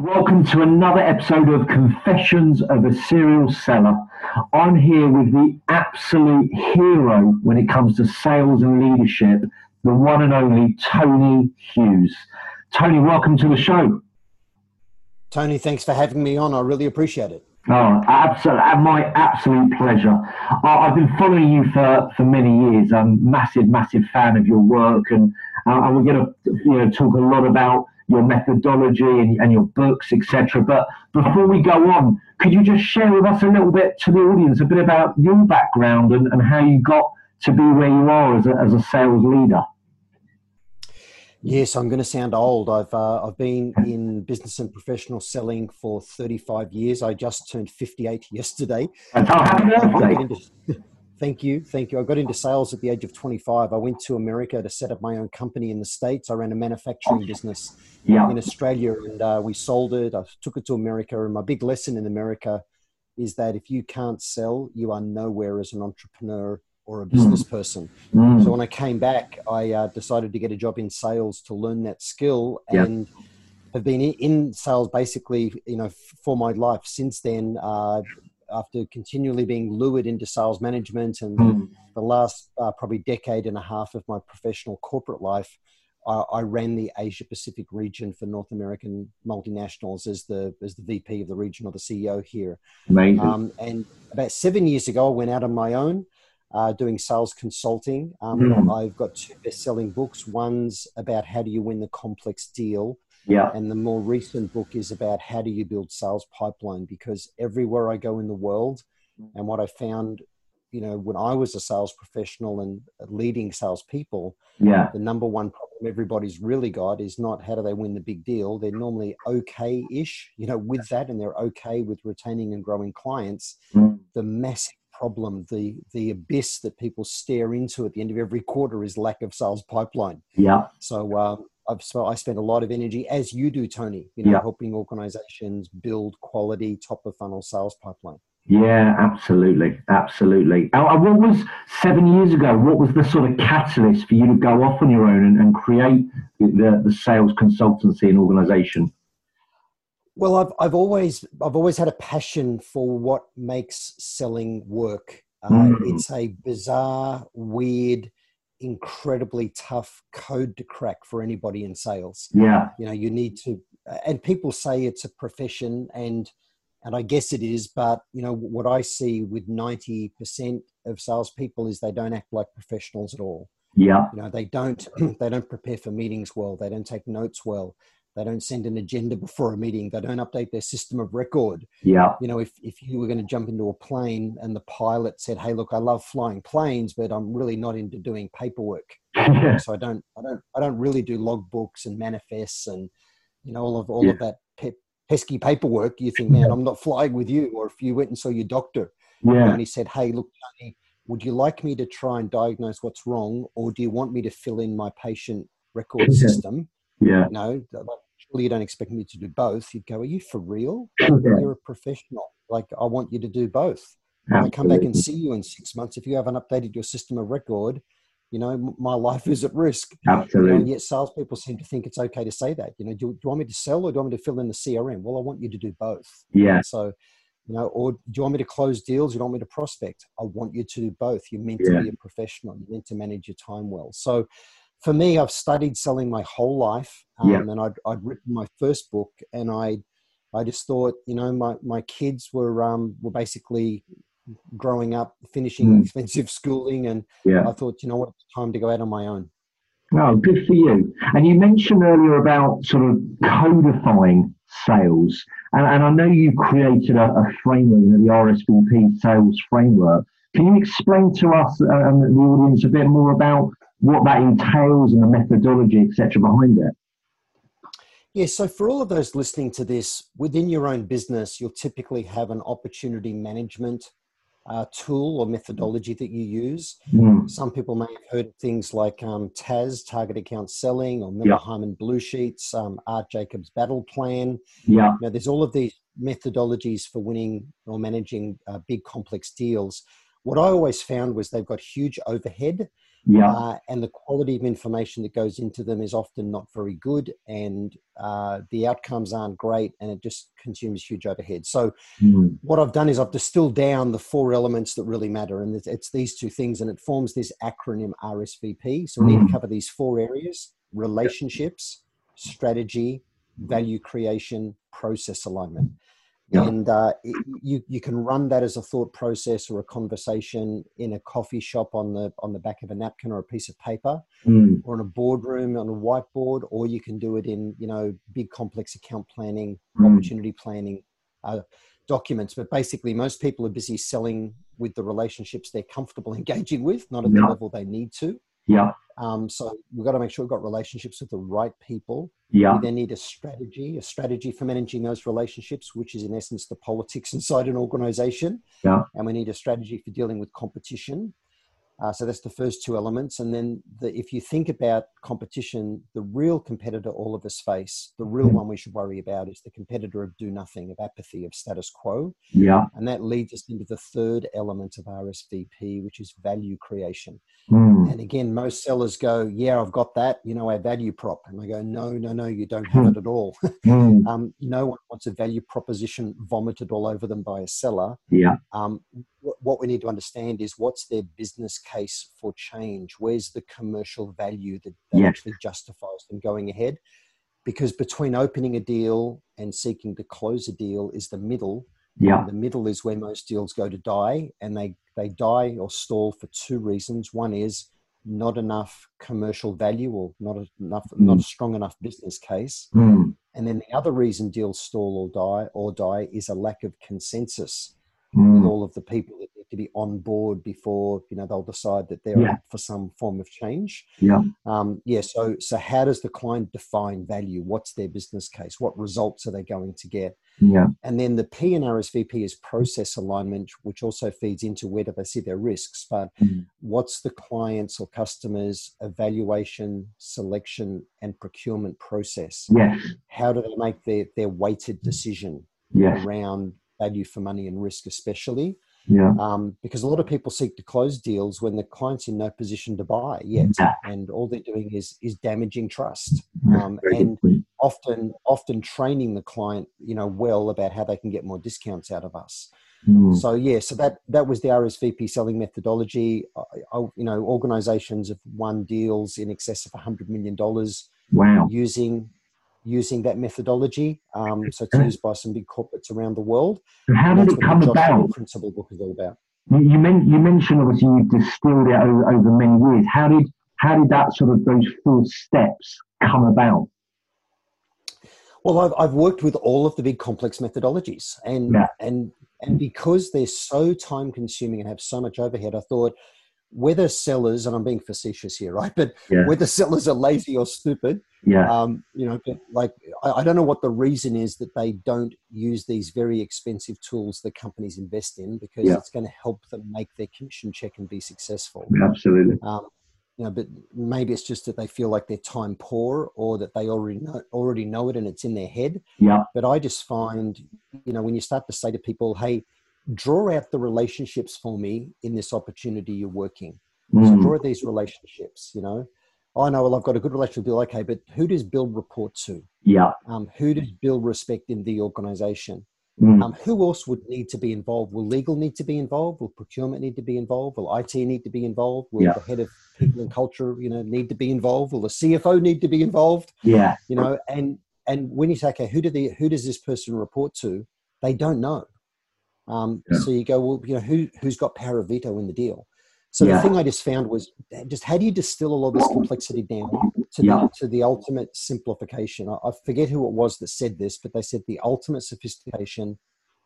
Welcome to another episode of Confessions of a Serial Seller. I'm here with the absolute hero when it comes to sales and leadership, the one and only Tony Hughes. Tony, welcome to the show. Tony, thanks for having me on. I really appreciate it. Oh, absolutely, my absolute pleasure. I've been following you for, for many years. I'm a massive, massive fan of your work, and, uh, and we're going to you know talk a lot about your methodology and, and your books, etc. But before we go on, could you just share with us a little bit to the audience, a bit about your background and, and how you got to be where you are as a, as a sales leader? Yes, I'm going to sound old. I've uh, I've been in business and professional selling for 35 years. I just turned 58 yesterday. That's happy birthday. Thank you. Thank you. I got into sales at the age of 25. I went to America to set up my own company in the States. I ran a manufacturing business yeah. in Australia and uh, we sold it. I took it to America. And my big lesson in America is that if you can't sell, you are nowhere as an entrepreneur or a business mm. person. Mm. So when I came back, I uh, decided to get a job in sales to learn that skill and have been in sales basically, you know, for my life since then. Uh, after continually being lured into sales management and mm. the last uh, probably decade and a half of my professional corporate life, I, I ran the Asia Pacific region for North American multinationals as the as the VP of the region or the CEO here. Amazing. Um, and about seven years ago, I went out on my own. Uh, doing sales consulting. Um, mm. I've got two best-selling books. One's about how do you win the complex deal, yeah. And the more recent book is about how do you build sales pipeline because everywhere I go in the world, and what I found, you know, when I was a sales professional and leading salespeople, yeah, the number one problem everybody's really got is not how do they win the big deal. They're normally okay-ish, you know, with that, and they're okay with retaining and growing clients. Mm. The massive problem, the the abyss that people stare into at the end of every quarter is lack of sales pipeline. Yeah. So um, I've I spend a lot of energy, as you do, Tony. You know, yeah. helping organizations build quality top of funnel sales pipeline. Yeah, absolutely, absolutely. what was seven years ago? What was the sort of catalyst for you to go off on your own and, and create the, the sales consultancy and organization? Well, I've I've always I've always had a passion for what makes selling work. Uh, mm. It's a bizarre, weird, incredibly tough code to crack for anybody in sales. Yeah. You know, you need to, and people say it's a profession and, and I guess it is, but you know, what I see with 90% of salespeople is they don't act like professionals at all. Yeah. You know, they don't, they don't prepare for meetings well. They don't take notes well. They don't send an agenda before a meeting. They don't update their system of record. Yeah. You know, if, if you were going to jump into a plane and the pilot said, Hey, look, I love flying planes, but I'm really not into doing paperwork. So I don't, I don't, I don't really do logbooks and manifests and, you know, all of, all yeah. of that pe- pesky paperwork. You think, man, I'm not flying with you. Or if you went and saw your doctor yeah. and he said, Hey, look, Tony, would you like me to try and diagnose what's wrong? Or do you want me to fill in my patient record system? Yeah. Like surely you don't expect me to do both. You'd go, are you for real? You're a professional. Like, I want you to do both. When I come back and see you in six months, if you haven't updated your system of record, you know, my life is at risk. Absolutely. And yet salespeople seem to think it's okay to say that. You know, do, do, you want me to sell or do you want me to fill in the CRM? Well, I want you to do both. Yeah. So, you know, or do you want me to close deals? You don't want me to prospect? I want you to do both. You're meant yeah. to be a professional. You're meant to manage your time well. So, for me, I've studied selling my whole life, um, yeah. and I'd, I'd written my first book, and I, I just thought, you know, my, my kids were um, were basically growing up, finishing mm. expensive schooling, and yeah. I thought, you know what, it's time to go out on my own. Oh, good for you. And you mentioned earlier about sort of codifying sales, and, and I know you created a, a framework, the RSVP sales framework. Can you explain to us uh, and the audience a bit more about what that entails and the methodology, etc., behind it. Yeah, so for all of those listening to this, within your own business, you'll typically have an opportunity management uh, tool or methodology that you use. Mm. Some people may have heard of things like um, TAS, Target Account Selling, or Miller Heiman Blue Sheets, um, Art Jacobs Battle Plan. Yeah. Now, there's all of these methodologies for winning or managing uh, big complex deals. What I always found was they've got huge overhead Yeah. Uh, and the quality of information that goes into them is often not very good, and uh, the outcomes aren't great, and it just consumes huge overhead. So, mm. what I've done is I've distilled down the four elements that really matter, and it's these two things, and it forms this acronym RSVP. So, we mm. need to hmm. cover these four areas relationships, strategy, value creation, process alignment. Yeah. And uh, you you can run that as a thought process or a conversation in a coffee shop on the on the back of a napkin or a piece of paper, mm. or in a boardroom on a whiteboard, or you can do it in you know big complex account planning, mm. opportunity planning uh, documents. But basically, most people are busy selling with the relationships they're comfortable engaging with, not at yeah. the level they need to. Yeah. Um, so we've got to make sure we've got relationships with the right people. Yeah. We then need a strategy, a strategy for managing those relationships, which is in essence the politics inside an organization. Yeah. And we need a strategy for dealing with competition. Uh, so that's the first two elements. And then the, if you think about competition, the real competitor all of us face, the real mm. one we should worry about is the competitor of do nothing, of apathy, of status quo. Yeah. And that leads us into the third element of RSVP, which is value creation. Mm. And again, most sellers go, Yeah, I've got that, you know, our value prop. And I go, No, no, no, you don't have mm. it at all. mm. um, no one wants a value proposition vomited all over them by a seller. Yeah. Um, what we need to understand is what's their business case for change? Where's the commercial value that, that yes. actually justifies them going ahead? Because between opening a deal and seeking to close a deal is the middle. Yeah. the middle is where most deals go to die, and they, they die or stall for two reasons. One is not enough commercial value or not enough, mm. not a strong enough business case. Mm. And then the other reason deals stall or die or die is a lack of consensus mm. with all of the people that need to be on board before you know they'll decide that they're yeah. up for some form of change. Yeah. Um, yeah. So so how does the client define value? What's their business case? What results are they going to get? Yeah. And then the P in RSVP is process alignment, which also feeds into where do they see their risks, but mm. what's the client's or customers' evaluation, selection, and procurement process? Yes. How do they make their, their weighted decision yes. around value for money and risk, especially. Yeah. Um, because a lot of people seek to close deals when the client's in no position to buy yet, yeah. and all they're doing is is damaging trust, um, and often often training the client, you know, well about how they can get more discounts out of us. Mm. So yeah, so that that was the RSVP selling methodology. I, I, you know, organisations have won deals in excess of hundred million dollars. Wow. Using using that methodology. Um, so it's used by some big corporates around the world. And how did it come about? Principle book is all about. You, men- you mentioned obviously you distilled it over, over many years. How did how did that sort of those four steps come about? Well, I've, I've worked with all of the big complex methodologies, and yeah. and and because they're so time consuming and have so much overhead, I thought whether sellers, and I'm being facetious here, right? But yeah. whether sellers are lazy or stupid, yeah, um, you know, like I, I, don't know what the reason is that they don't use these very expensive tools that companies invest in because yeah. it's going to help them make their commission check and be successful. Absolutely. Um, you know, but maybe it's just that they feel like they're time poor or that they already know, already know it and it's in their head. Yeah. But I just find, you know, when you start to say to people, "Hey," draw out the relationships for me in this opportunity you're working. Mm. So draw these relationships, you know. I know, well, I've got a good relationship with Bill. Okay, but who does Bill report to? Yeah. Um, who does Bill respect in the organization? Mm. Um, who else would need to be involved? Will legal need to be involved? Will procurement need to be involved? Will IT need to be involved? Will yeah. the head of people and culture, you know, need to be involved? Will the CFO need to be involved? Yeah. You know, and and when you say, okay, who do the who does this person report to? They don't know. Um, yeah. So you go, well, you know, who who's got power of veto in the deal? So yeah. the thing I just found was just how do you distill all of this complexity down to yeah. the to the ultimate simplification? I, I, forget who it was that said this, but they said the ultimate sophistication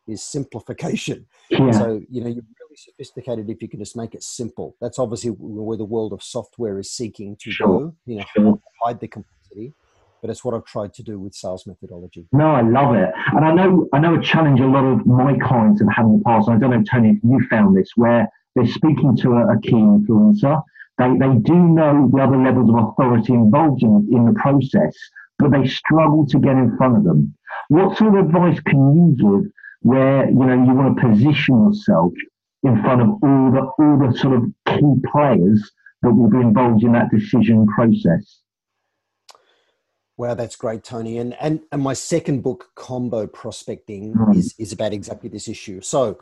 is simplification. Yeah. So you know you're really sophisticated if you can just make it simple. That's obviously where the world of software is seeking to sure. go. You know, sure. hide the complexity but it's what I've tried to do with sales methodology. No, I love it, and I know I know a challenge a lot of my clients have had in the past. I don't know, Tony, if you found this, where they're speaking to a, a key influencer. They they do know the other levels of authority involved in, in the process, but they struggle to get in front of them. What sort of advice can you give where you know you want to position yourself in front of all the all the sort of key players that will be involved in that decision process. Wow, that's great, Tony. And and, and my second book, Combo Prospecting, mm. is, is about exactly this issue. So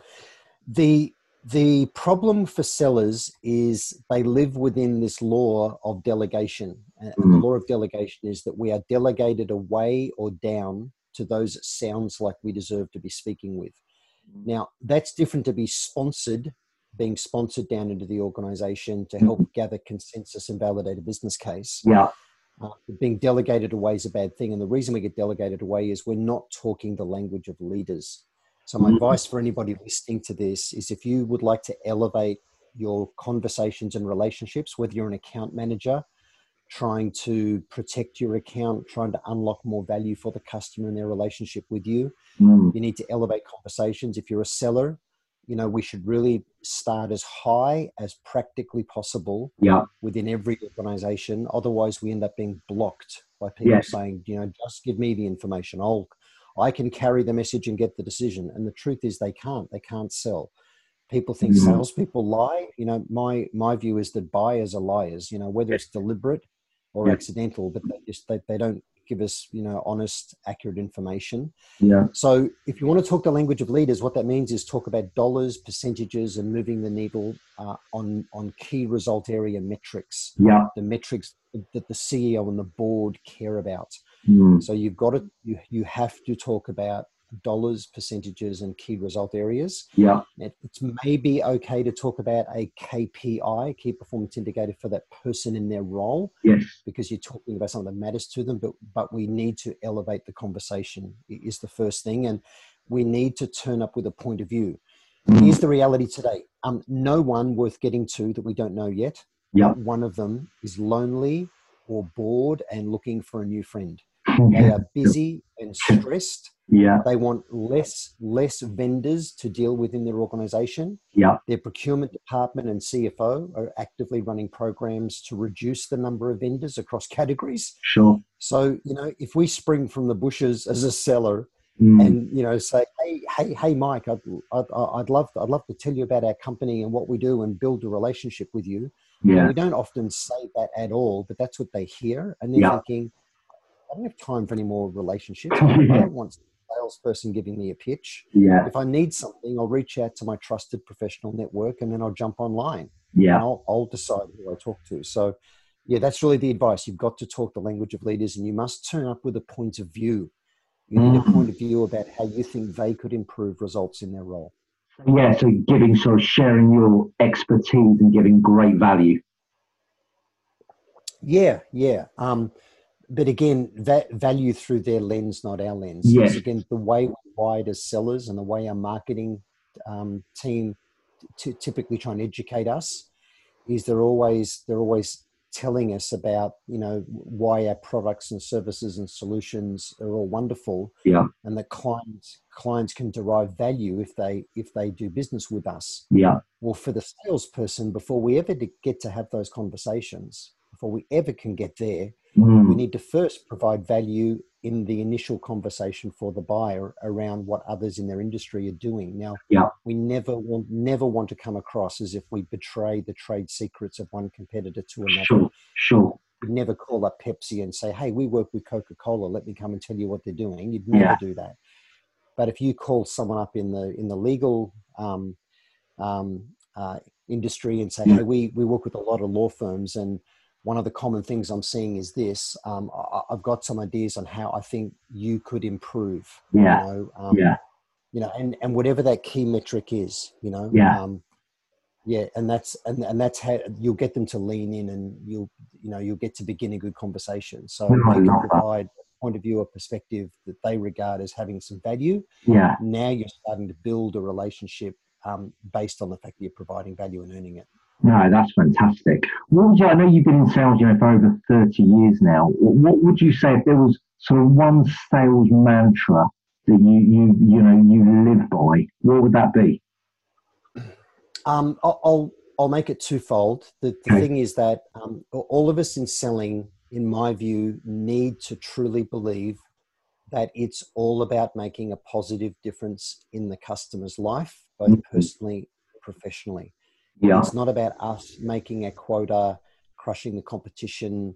the the problem for sellers is they live within this law of delegation. And mm. the law of delegation is that we are delegated away or down to those it sounds like we deserve to be speaking with. Mm. Now, that's different to be sponsored, being sponsored down into the organization to help gather consensus and validate a business case. Yeah. Uh, being delegated away is a bad thing. And the reason we get delegated away is we're not talking the language of leaders. So, my mm-hmm. advice for anybody listening to this is if you would like to elevate your conversations and relationships, whether you're an account manager trying to protect your account, trying to unlock more value for the customer and their relationship with you, mm. you need to elevate conversations. If you're a seller, you know, we should really start as high as practically possible yeah. within every organization. Otherwise, we end up being blocked by people yes. saying, you know, just give me the information. I'll I can carry the message and get the decision. And the truth is, they can't. They can't sell. People think mm-hmm. salespeople lie. You know, my my view is that buyers are liars. You know, whether it's deliberate or yeah. accidental, but they just they, they don't give us you know honest accurate information. Yeah. So if you want to talk the language of leaders what that means is talk about dollars percentages and moving the needle uh, on on key result area metrics yeah. the metrics that the ceo and the board care about. Mm. So you've got to you you have to talk about dollars, percentages, and key result areas. Yeah, it, it's maybe okay to talk about a KPI, key performance indicator, for that person in their role. Yes, because you're talking about something that matters to them. But but we need to elevate the conversation is the first thing, and we need to turn up with a point of view. Mm. Here's the reality today. Um, no one worth getting to that we don't know yet. Yeah, one of them is lonely or bored and looking for a new friend. They are busy and stressed. Yeah. They want less less vendors to deal with in their organization. Yeah. Their procurement department and CFO are actively running programs to reduce the number of vendors across categories. Sure. So, you know, if we spring from the bushes as a seller mm. and, you know, say, hey, hey, hey, Mike, I'd, I'd, I'd, love, I'd love to tell you about our company and what we do and build a relationship with you. Yeah. And we don't often say that at all, but that's what they hear. And they're yeah. thinking, I don't have time for any more relationships. I don't want a salesperson giving me a pitch. Yeah. If I need something, I'll reach out to my trusted professional network and then I'll jump online. Yeah. I'll, I'll decide who I talk to. So, yeah, that's really the advice. You've got to talk the language of leaders and you must turn up with a point of view. You need mm. a point of view about how you think they could improve results in their role. Yeah, so giving, sort of sharing your expertise and giving great value. Yeah, yeah. Um, but again, that value through their lens, not our lens. Yes. Again, the way we're wired as sellers and the way our marketing um, team t- typically try and educate us is they're always they're always telling us about you know why our products and services and solutions are all wonderful yeah and that clients clients can derive value if they if they do business with us yeah well for the salesperson before we ever get to have those conversations before we ever can get there Mm. We need to first provide value in the initial conversation for the buyer around what others in their industry are doing. Now, yeah. we never want never want to come across as if we betray the trade secrets of one competitor to another. Sure, sure. You'd never call up Pepsi and say, "Hey, we work with Coca Cola. Let me come and tell you what they're doing." You'd never yeah. do that. But if you call someone up in the in the legal um, um, uh, industry and say, "Hey, we we work with a lot of law firms and one of the common things I'm seeing is this. Um, I, have got some ideas on how I think you could improve. Yeah. You know, um, yeah. You know, and, and whatever that key metric is, you know. Yeah. Um, yeah, and that's and, and that's how you'll get them to lean in, and you'll you know you'll get to begin a good conversation. So no, you can provide a point of view, a perspective that they regard as having some value. Yeah. Now you're starting to build a relationship um, based on the fact that you're providing value and earning it. No, that's fantastic. What would you, I know you've been in sales, you know, for over 30 years now. What would you say if there was sort of one sales mantra that you, you, you know, you live by? What would that be? Um, I'll, I'll make it twofold. The, the okay. thing is that um, all of us in selling, in my view, need to truly believe that it's all about making a positive difference in the customer's life, both mm-hmm. personally and professionally. Yeah. It's not about us making a quota crushing the competition,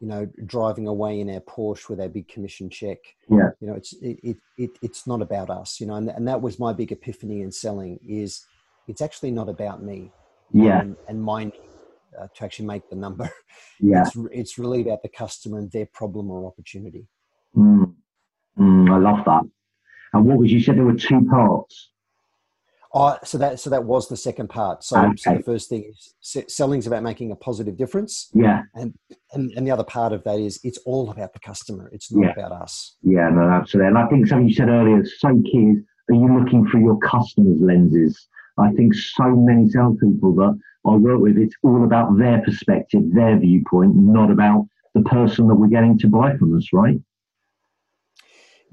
you know, driving away in our Porsche with our big commission check. Yeah. You know, it's it, it, it it's not about us, you know, and, and that was my big epiphany in selling is it's actually not about me. Yeah. And, and my uh, to actually make the number. Yeah. It's, it's really about the customer and their problem or opportunity. Mm. Mm, I love that. And what was you said there were two parts? Oh, so that so that was the second part. So, okay. so the first thing is selling is about making a positive difference. Yeah. And, and and the other part of that is it's all about the customer. It's not yeah. about us. Yeah, no, absolutely. And I think something you said earlier is so key is are you looking through your customers' lenses? I think so many salespeople that I work with, it's all about their perspective, their viewpoint, not about the person that we're getting to buy from us, right?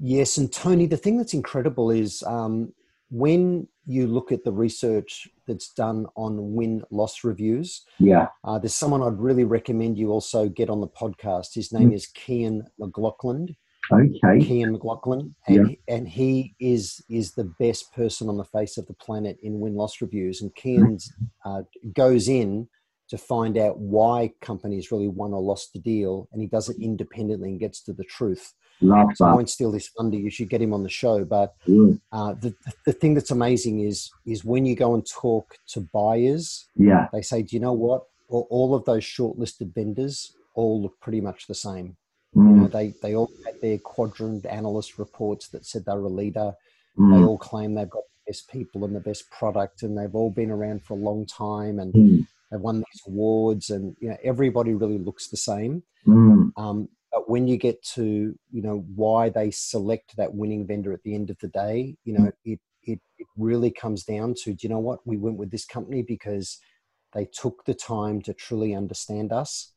Yes, and Tony, the thing that's incredible is um, when you look at the research that's done on win loss reviews. Yeah. Uh, there's someone I'd really recommend you also get on the podcast. His name mm. is Kian McLaughlin. Okay. Kian McLaughlin, and, yeah. and he is is the best person on the face of the planet in win loss reviews. And Kian uh, goes in to find out why companies really won or lost the deal, and he does it independently and gets to the truth. Love so I won't steal this thunder. You should get him on the show. But mm. uh, the the thing that's amazing is is when you go and talk to buyers. Yeah, they say, "Do you know what? All, all of those shortlisted vendors all look pretty much the same. Mm. You know, they they all had their quadrant analyst reports that said they're a leader. Mm. They all claim they've got the best people and the best product, and they've all been around for a long time and." Mm. They've won these awards, and you know everybody really looks the same. Mm. Um, but when you get to you know why they select that winning vendor at the end of the day you know it it, it really comes down to do you know what we went with this company because they took the time to truly understand us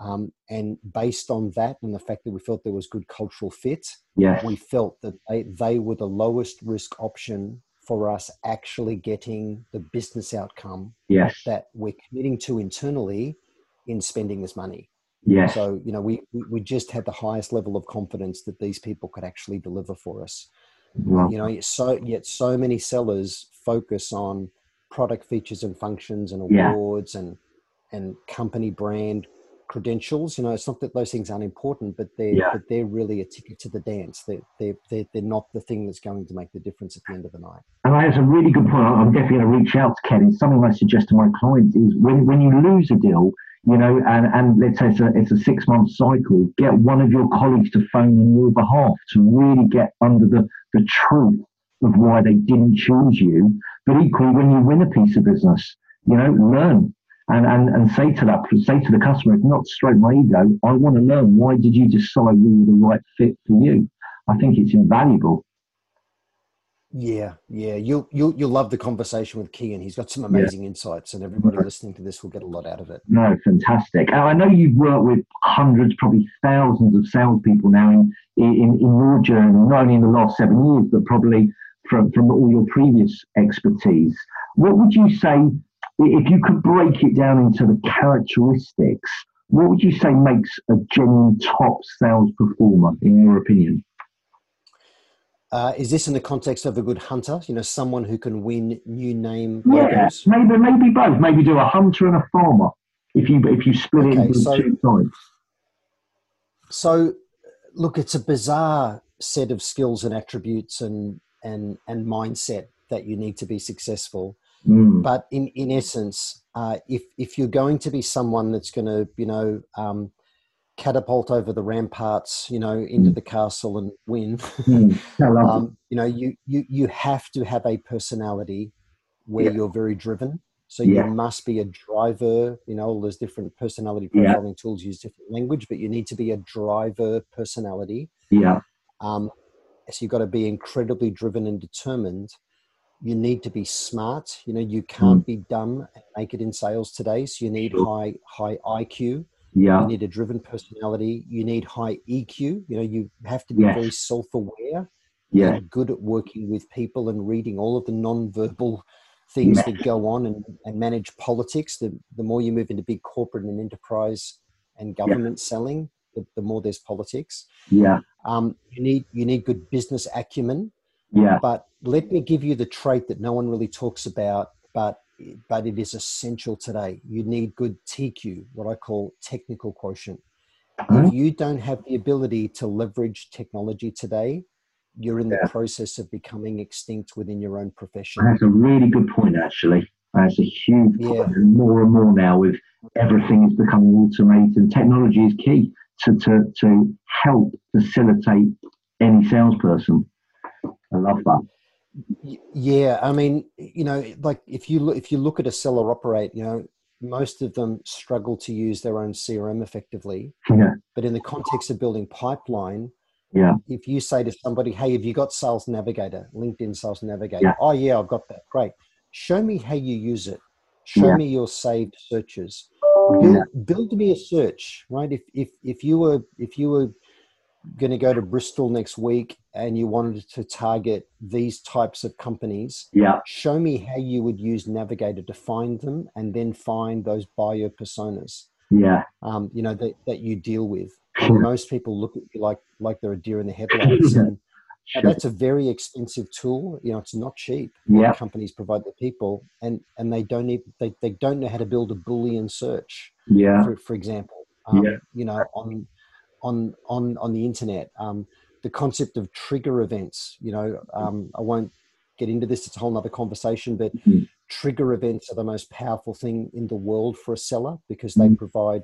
um, and based on that and the fact that we felt there was good cultural fit yes. we felt that they, they were the lowest risk option for us actually getting the business outcome yes. that we're committing to internally in spending this money Yes. So, you know, we, we just had the highest level of confidence that these people could actually deliver for us. You know, so yet so many sellers focus on product features and functions and awards yeah. and and company brand credentials. You know, it's not that those things aren't important, but they're yeah. but they're really a ticket to the dance. They're, they're they're they're not the thing that's going to make the difference at the end of the night. And that's a really good point. I'm definitely going to reach out to Ken. Something I suggest to my clients is when when you lose a deal, you know, and, and let's say it's a, it's a six month cycle, get one of your colleagues to phone on your behalf to really get under the, the truth of why they didn't choose you. But equally, when you win a piece of business, you know, learn and, and, and say to that, say to the customer, not stroke my ego, I want to learn why did you decide we were the right fit for you? I think it's invaluable. Yeah, yeah, you'll you'll you'll love the conversation with Kian. He's got some amazing yeah. insights, and everybody listening to this will get a lot out of it. No, fantastic. I know you've worked with hundreds, probably thousands of salespeople now in in, in your journey, not only in the last seven years, but probably from from all your previous expertise. What would you say if you could break it down into the characteristics? What would you say makes a genuine top sales performer, in your opinion? Uh, is this in the context of a good hunter? You know, someone who can win new name yeah, logos? maybe maybe both. Maybe do a hunter and a farmer. If you if you split okay, it into so, two types. So, look, it's a bizarre set of skills and attributes and and and mindset that you need to be successful. Mm. But in in essence, uh, if if you're going to be someone that's going to you know um, catapult over the ramparts, you know, into mm. the castle and win. Mm. um, you know, you, you you have to have a personality where yeah. you're very driven. So yeah. you must be a driver. You know, there's different personality profiling yeah. tools use different language, but you need to be a driver personality. Yeah. Um, so you've got to be incredibly driven and determined. You need to be smart. You know, you can't mm. be dumb and make it in sales today. So you need sure. high high IQ yeah. You need a driven personality. You need high EQ. You know, you have to be yes. very self-aware. Yeah. good at working with people and reading all of the non-verbal things yes. that go on and, and manage politics. The, the more you move into big corporate and enterprise and government yeah. selling, the, the, more there's politics. Yeah. Um, you need you need good business acumen. Yeah. But let me give you the trait that no one really talks about, but but it is essential today. You need good TQ, what I call technical quotient. Mm-hmm. If you don't have the ability to leverage technology today, you're in the process of becoming extinct within your own profession. That's a really good point, actually. That's a huge yeah. point. More and more now, with everything is becoming automated, and technology is key to, to, to help facilitate any salesperson. I love that. Yeah, I mean, you know, like if you look, if you look at a seller operate, you know, most of them struggle to use their own CRM effectively. Yeah. But in the context of building pipeline, yeah. If you say to somebody, "Hey, have you got Sales Navigator, LinkedIn Sales Navigator?" Yeah. Oh, yeah, I've got that. Great. Show me how you use it. Show yeah. me your saved searches. Build, build me a search, right? If if if you were if you were going to go to Bristol next week and you wanted to target these types of companies, yeah. show me how you would use Navigator to find them and then find those buyer personas. Yeah. Um, you know, that, that you deal with. And most people look at you like like they're a deer in the headlights. And, Sure. that's a very expensive tool. You know, it's not cheap. Yeah. Companies provide the people, and and they don't even, they they don't know how to build a Boolean search. Yeah. For, for example, um, yeah. You know, on on on on the internet. Um, the concept of trigger events. You know, um, I won't get into this; it's a whole other conversation. But mm-hmm. trigger events are the most powerful thing in the world for a seller because they mm-hmm. provide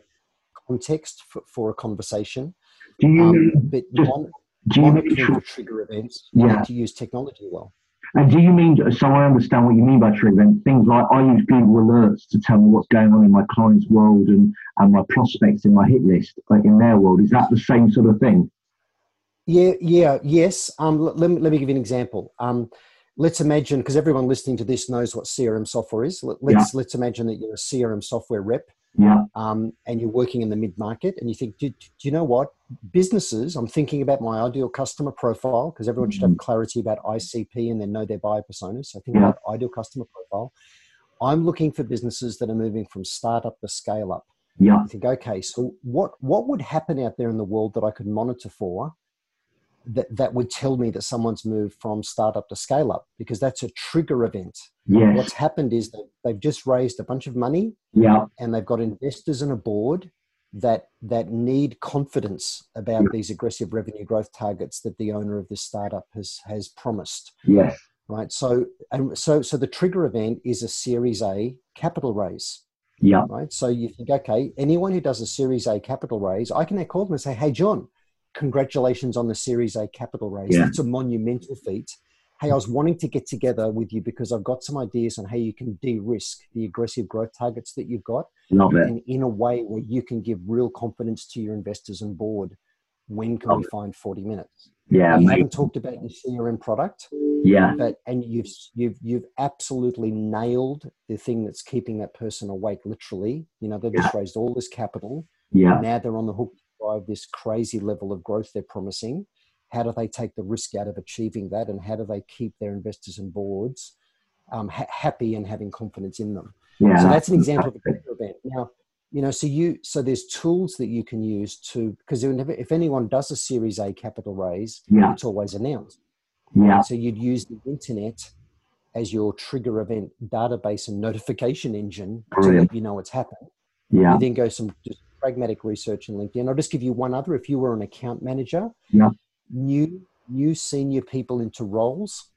context for, for a conversation. Do you? Um, but do you monitoring trigger events, you yeah. need to use technology well. And do you mean, so I understand what you mean by trigger events, things like I use Google Alerts to tell me what's going on in my client's world and, and my prospects in my hit list, like in their world. Is that the same sort of thing? Yeah, yeah, yes. Um, let, me, let me give you an example. Um, let's imagine, because everyone listening to this knows what CRM software is. Let's, yeah. let's imagine that you're a CRM software rep yeah. Um, and you're working in the mid market and you think, do, do, you know what? Businesses, I'm thinking about my ideal customer profile because everyone should have mm-hmm. clarity about ICP and then know their buyer personas. So think yeah. about ideal customer profile. I'm looking for businesses that are moving from startup to scale up. Yeah. You think, okay, so what what would happen out there in the world that I could monitor for that, that would tell me that someone's moved from startup to scale up because that's a trigger event. Yes. What's happened is that they've just raised a bunch of money yeah. and they've got investors and a board that that need confidence about yeah. these aggressive revenue growth targets that the owner of this startup has has promised. Yes. Right. So and so so the trigger event is a series A capital raise. Yeah. Right. So you think, okay, anyone who does a series A capital raise, I can now call them and say, Hey John, congratulations on the Series A capital raise. Yeah. It's a monumental feat. Hey, I was wanting to get together with you because I've got some ideas on how you can de-risk the aggressive growth targets that you've got, Love and in a way where you can give real confidence to your investors and board. When can Love we find forty minutes? Yeah, you haven't talked about your CRM product. Yeah, but and you've you've you've absolutely nailed the thing that's keeping that person awake. Literally, you know, they've yeah. just raised all this capital. Yeah, now they're on the hook drive this crazy level of growth they're promising? How do they take the risk out of achieving that? And how do they keep their investors and boards um, ha- happy and having confidence in them? Yeah, so that's an example of a event. Now, you know, so you so there's tools that you can use to because if anyone does a Series A capital raise, yeah. it's always announced. Yeah. So you'd use the internet as your trigger event database and notification engine Brilliant. to let you know it's happened. Yeah. You then go some just pragmatic research in LinkedIn. I'll just give you one other. If you were an account manager, yeah. new new senior people into roles,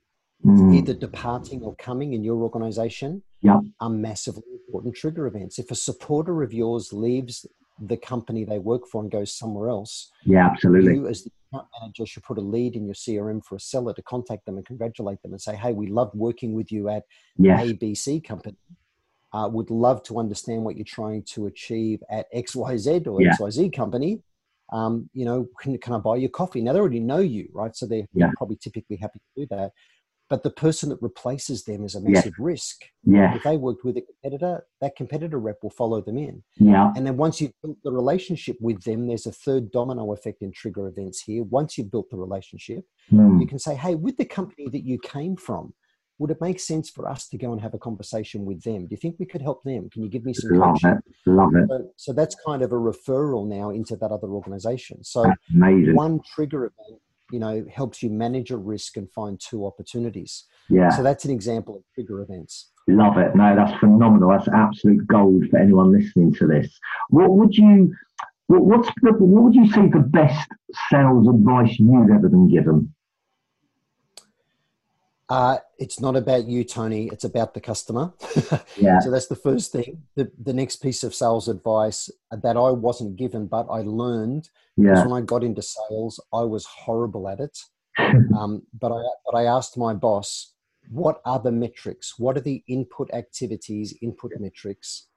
mm. either departing or coming in your organization, yeah. are massively important trigger events. If a supporter of yours leaves the company they work for and goes somewhere else, yeah, absolutely. You as the account manager should put a lead in your CRM for a seller to contact them and congratulate them and say, "Hey, we loved working with you at yes. ABC company." uh, would love to understand what you're trying to achieve at XYZ or yeah. XYZ company. Um, you know, can, can I buy you coffee? Now they already know you, right? So they're, yeah. probably typically happy to do that. But the person that replaces them is a massive yeah. risk. Yeah. If they worked with a competitor, that competitor rep will follow them in. Yeah. And then once you've built the relationship with them, there's a third domino effect in trigger events here. Once you've built the relationship, mm. you can say, hey, with the company that you came from, would it make sense for us to go and have a conversation with them? Do you think we could help them? Can you give me some Love coaching? it. Love it. So, so, that's kind of a referral now into that other organization. So that's amazing. one trigger event, you know, helps you manage a risk and find two opportunities. Yeah. So that's an example of trigger events. Love it. No, that's phenomenal. That's absolute gold for anyone listening to this. What would you what, what's the, what would you say the best sales advice you've ever been given? Uh, it's not about you, Tony. It's about the customer. yeah. So that's the first thing. The, the next piece of sales advice that I wasn't given, but I learned yeah. when I got into sales, I was horrible at it. um, but I but I asked my boss, what are the metrics? What are the input activities, input metrics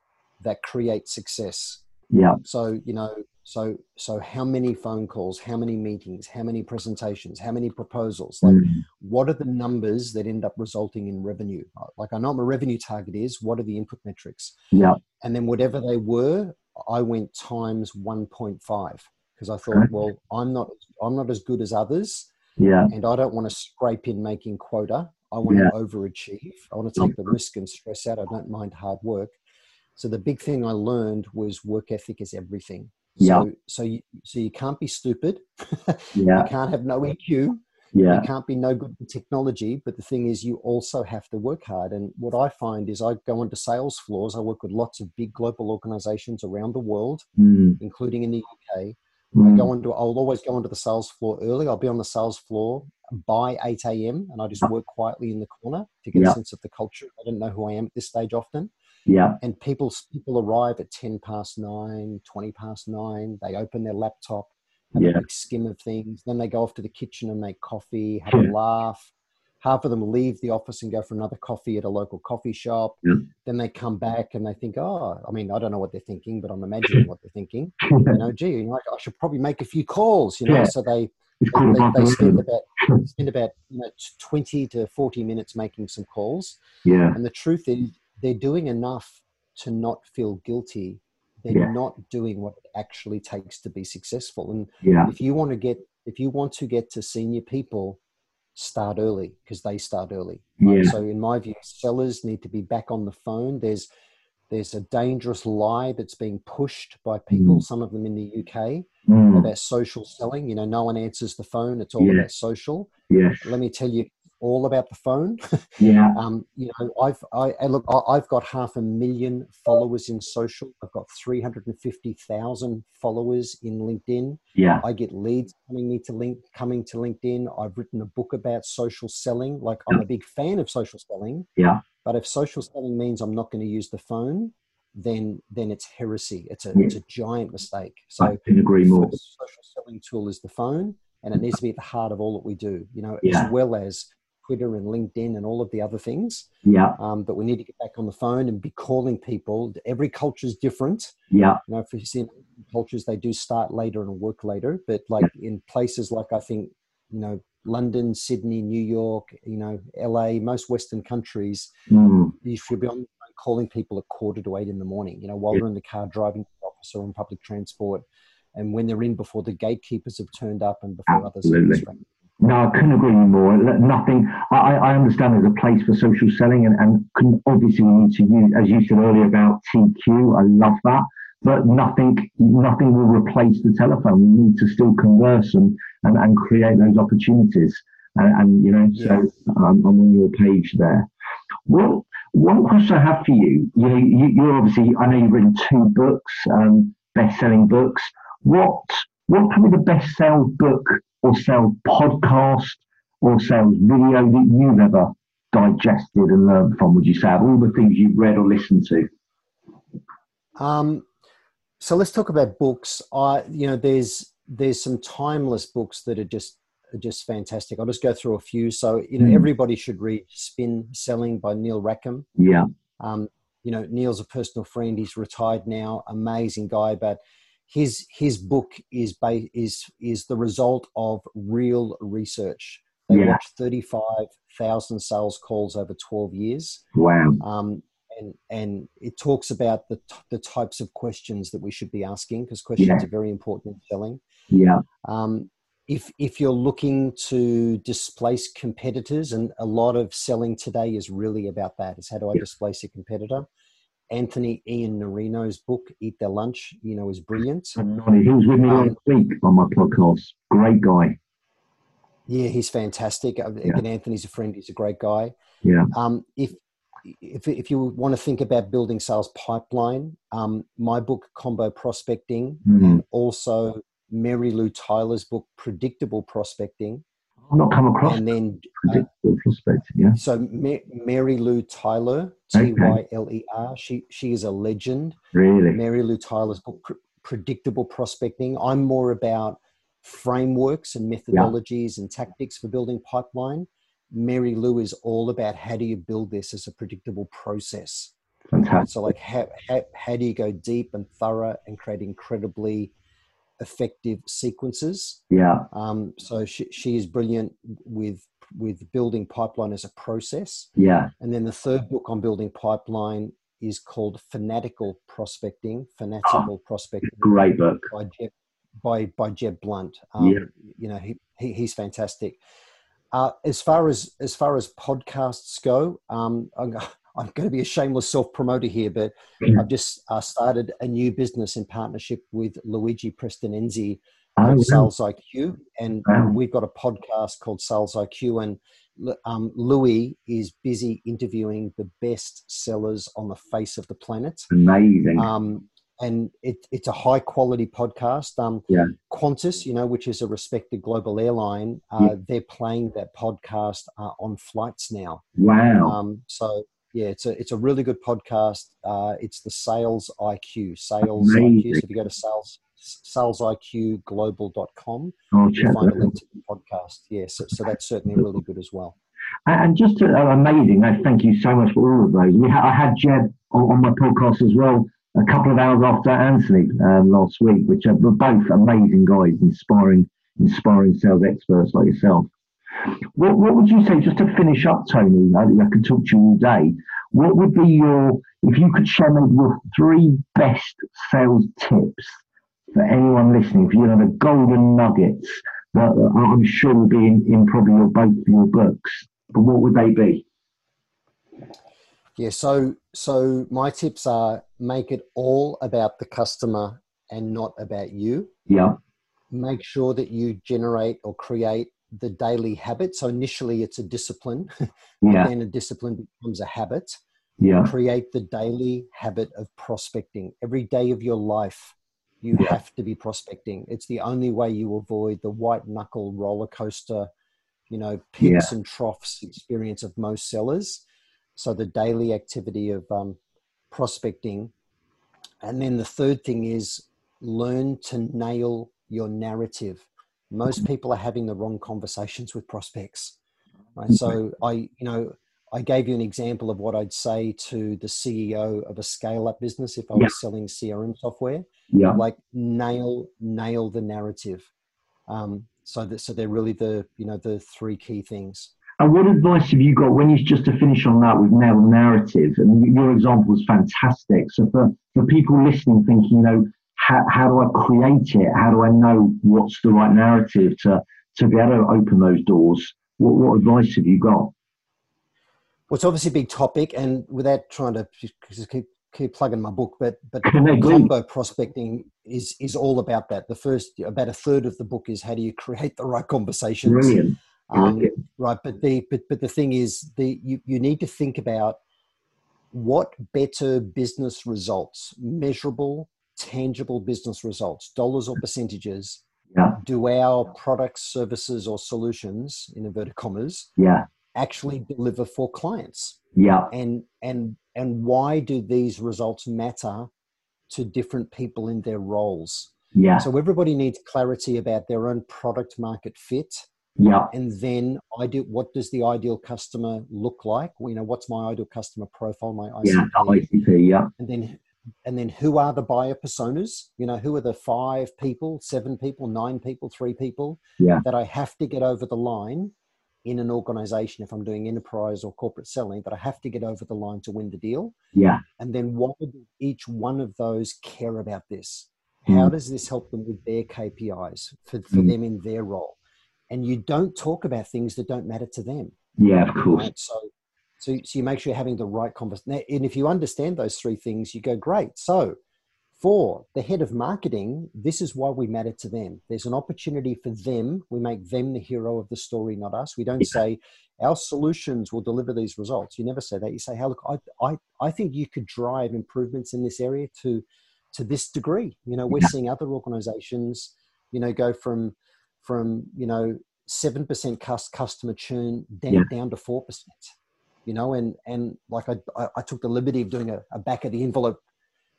that create success? Yeah. So you know, so so how many phone calls, how many meetings, how many presentations, how many proposals? Like, mm. what are the numbers that end up resulting in revenue? Like, I know what my revenue target is. What are the input metrics? Yeah. And then whatever they were, I went times one point five because I thought, well, I'm not I'm not as good as others. Yeah. And I don't want to scrape in making quota. I want yeah. to overachieve. I want to take the risk and stress out. I don't mind hard work. So the big thing I learned was work ethic is everything. Yeah. So, so you, so you can't be stupid. yeah. You can't have no EQ. Yeah. You can't be no good with technology. But the thing is, you also have to work hard. And what I find is I go onto sales floors. I work with lots of big global organizations around the world, mm. including in the UK. Mm. I go into, I'll always go onto the sales floor early. I'll be on the sales floor by 8 a.m. and I just work quietly in the corner to get yeah. a sense of the culture. I don't know who I am at this stage often. Yeah. And people people arrive at 10 past nine, 20 past nine. They open their laptop, have yeah. a big skim of things. Then they go off to the kitchen and make coffee, have yeah. a laugh. Half of them leave the office and go for another coffee at a local coffee shop. Yeah. Then they come back and they think, oh, I mean, I don't know what they're thinking, but I'm imagining what they're thinking. you know, gee, you know, I should probably make a few calls, you know. So they they, they, spend about spend about you know 20 to 40 minutes making some calls yeah and the truth is they're doing enough to not feel guilty they're yeah. not doing what it actually takes to be successful and yeah. if you want to get if you want to get to senior people start early because they start early right? yeah. so in my view sellers need to be back on the phone there's there's a dangerous lie that's being pushed by people mm. some of them in the uk mm. about social selling you know no one answers the phone it's all yeah. about social yes let me tell you all about the phone. Yeah. um, you know, I've I look, I've got half a million followers in social. I've got three hundred and fifty thousand followers in LinkedIn. Yeah. I get leads coming me to link coming to LinkedIn. I've written a book about social selling. Like I'm a big fan of social selling. Yeah. But if social selling means I'm not going to use the phone, then then it's heresy. It's a yeah. it's a giant mistake. So I can agree more. social selling tool is the phone and it needs to be at the heart of all that we do, you know, yeah. as well as Twitter and LinkedIn and all of the other things. Yeah. Um, but we need to get back on the phone and be calling people. Every culture is different. Yeah. You know, if you cultures, they do start later and work later. But like yeah. in places like I think, you know, London, Sydney, New York, you know, LA, most Western countries, mm. you should be on calling people at quarter to eight in the morning, you know, while yeah. they're in the car driving to the office or on public transport. And when they're in before the gatekeepers have turned up and before Absolutely. others have no, I couldn't agree more. Nothing. I, I understand there's a place for social selling, and, and can, obviously we need to use, as you said earlier about TQ. I love that, but nothing, nothing will replace the telephone. We need to still converse and and, and create those opportunities. And, and you know, yeah. so um, I'm on your page there. Well, one question I have for you. You know, you, you're obviously. I know you've written two books, um, best-selling books. What what probably the best-selling book or sales podcast or sales video that you've ever digested and learned from, would you say, all the things you've read or listened to? Um, so let's talk about books. I, you know, there's there's some timeless books that are just are just fantastic. I'll just go through a few. So you know, mm. everybody should read Spin Selling by Neil Rackham. Yeah. Um, you know, Neil's a personal friend. He's retired now. Amazing guy, but his his book is ba- is is the result of real research. They yeah. watched thirty five thousand sales calls over twelve years. Wow. Um, and and it talks about the t- the types of questions that we should be asking because questions yeah. are very important in selling. Yeah. Um, if if you're looking to displace competitors, and a lot of selling today is really about that, is how do I yeah. displace a competitor? Anthony Iannarino's book, Eat Their Lunch, you know, is brilliant. He was with me last week on my podcast. Great guy. Yeah, he's fantastic. Uh, yeah. Again, Anthony's a friend. He's a great guy. Yeah. Um, if if, if you want to think about building sales pipeline, um, my book Combo Prospecting, mm-hmm. and also Mary Lou Tyler's book Predictable Prospecting. I've not come across and then uh, predictable prospecting. Yeah. So Ma- Mary Lou Tyler, T Y L E R. She she is a legend. Really, Mary Lou Tyler's book Predictable Prospecting. I'm more about frameworks and methodologies yeah. and tactics for building pipeline. Mary Lou is all about how do you build this as a predictable process. Fantastic. So, like, how, how, how do you go deep and thorough and create incredibly effective sequences? Yeah. Um, so she, she is brilliant with with building pipeline as a process. Yeah. And then the third book on building pipeline is called Fanatical Prospecting. Fanatical oh, Prospecting. Great book. By Jeb, by, by Jeb Blount. Um, yeah. You know, he, he, he's fantastic. Uh, as far as as far as podcasts go, um, I'm, I'm, going to be a shameless self promoter here, but I've just uh, started a new business in partnership with Luigi Prestinenzi oh, wow. Sales IQ, and wow. we've got a podcast called Sales IQ, and um, Louis is busy interviewing the best sellers on the face of the planet. Amazing. Um, and it, it's a high quality podcast. Um, yeah. Qantas, you know, which is a respected global airline, uh, yeah. they're playing that podcast uh, on flights now. Wow. Um, so yeah, it's a it's a really good podcast. Uh, it's the Sales IQ, Sales Amazing. IQ. So if you go to sales salesiqglobal.com, oh, you'll find a link to the podcast. Yeah, so, so that's certainly really good as well. And just to, uh, amazing. Thank you so much for all of those. We ha- I had Jeb on, on my podcast as well a couple of hours after Anthony um, last week, which are both amazing guys, inspiring, inspiring sales experts like yourself. What, what would you say, just to finish up, Tony? I, I could talk to you all day. What would be your, if you could share your three best sales tips for anyone listening, if you have the golden nuggets that I'm sure will be in, in probably your both your books, but what would they be? Yeah, so so my tips are make it all about the customer and not about you. Yeah. Make sure that you generate or create the daily habit. So initially it's a discipline, yeah. then a discipline becomes a habit. Yeah. Create the daily habit of prospecting. Every day of your life, you yeah. have to be prospecting. It's the only way you avoid the white knuckle roller coaster, you know, peaks yeah. and troughs experience of most sellers. So the daily activity of um, prospecting. And then the third thing is learn to nail your narrative. Most people are having the wrong conversations with prospects. Right. So I, you know, I gave you an example of what I'd say to the CEO of a scale up business if I was yeah. selling CRM software. Yeah. Like nail, nail the narrative. Um, so that, so they're really the, you know, the three key things. And what advice have you got when you just to finish on that with now narrative? And your example was fantastic. So for, for people listening, thinking, you know, how, how do I create it? How do I know what's the right narrative to, to be able to open those doors? What, what advice have you got? Well, it's obviously a big topic, and without trying to keep keep plugging my book, but but combo prospecting is is all about that. The first about a third of the book is how do you create the right conversations. Brilliant. Um, right, but the but but the thing is, the you, you need to think about what better business results, measurable, tangible business results, dollars or percentages, yeah. do our products, services, or solutions in inverted commas, yeah, actually deliver for clients? Yeah, and and and why do these results matter to different people in their roles? Yeah. So everybody needs clarity about their own product market fit yeah. And then I do what does the ideal customer look like? You know, what's my ideal customer profile, my ICP? Yeah, ICP, yeah. And then and then who are the buyer personas? You know, who are the five people, seven people, nine people, three people yeah. that I have to get over the line in an organization if I'm doing enterprise or corporate selling that I have to get over the line to win the deal. Yeah. And then why do each one of those care about this? Mm. How does this help them with their KPIs for, for mm. them in their role? and you don't talk about things that don't matter to them. Yeah, of course. Right? So, so, so you make sure you're having the right conversation. And if you understand those three things, you go, great. So For the head of marketing, this is why we matter to them. There's an opportunity for them. We make them the hero of the story, not us. We don't say our solutions will deliver these results. You never say that. You say, hey, look, I, I, I think you could drive improvements in this area to, to this degree. You know, we're yeah. seeing other organizations, you know, go from, from, you know, 7% customer churn down, yeah. down to 4% you know, and and like I, I took the liberty of doing a, a back of the envelope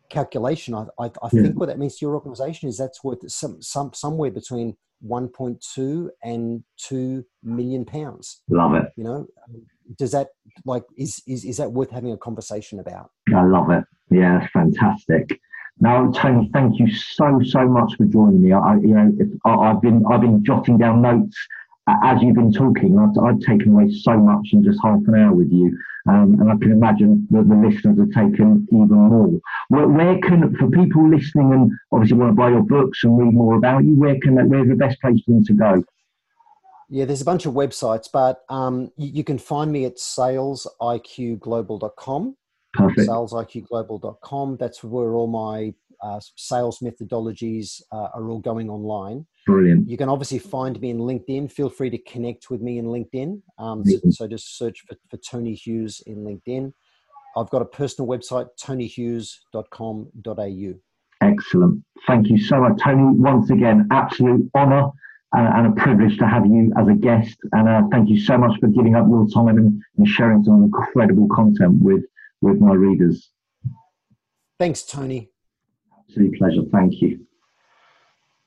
calculation. I, I, I yeah. think what that means to your organization is that's worth some, some somewhere between 1.2 and 2 million pounds. Love it. You know, does that like is is is that worth having a conversation about? I love it. Yeah, it's fantastic. Now, Tony, thank you so so much for joining me. I, you know, I, have been I've been jotting down notes as you've been talking, I've, I've, taken away so much in just half an hour with you. Um, and I can imagine that the listeners have taken even more. Where, where, can, for people listening and obviously want to buy your books and read more about you, where can that where's the best place for them to go? Yeah, there's a bunch of websites, but um, you, you, can find me at salesiqglobal.com. Perfect. Salesiqglobal.com. That's where all my uh, sales methodologies uh, are all going online. Brilliant. You can obviously find me in LinkedIn. Feel free to connect with me in LinkedIn. Um, so, so, just search for, for Tony Hughes in LinkedIn. I've got a personal website, tonyhughes.com.au. Excellent. Thank you so much, Tony. Once again, absolute honour and, and a privilege to have you as a guest. And uh, thank you so much for giving up your time and, and sharing some incredible content with, with my readers. Thanks, Tony. Absolute pleasure. Thank you.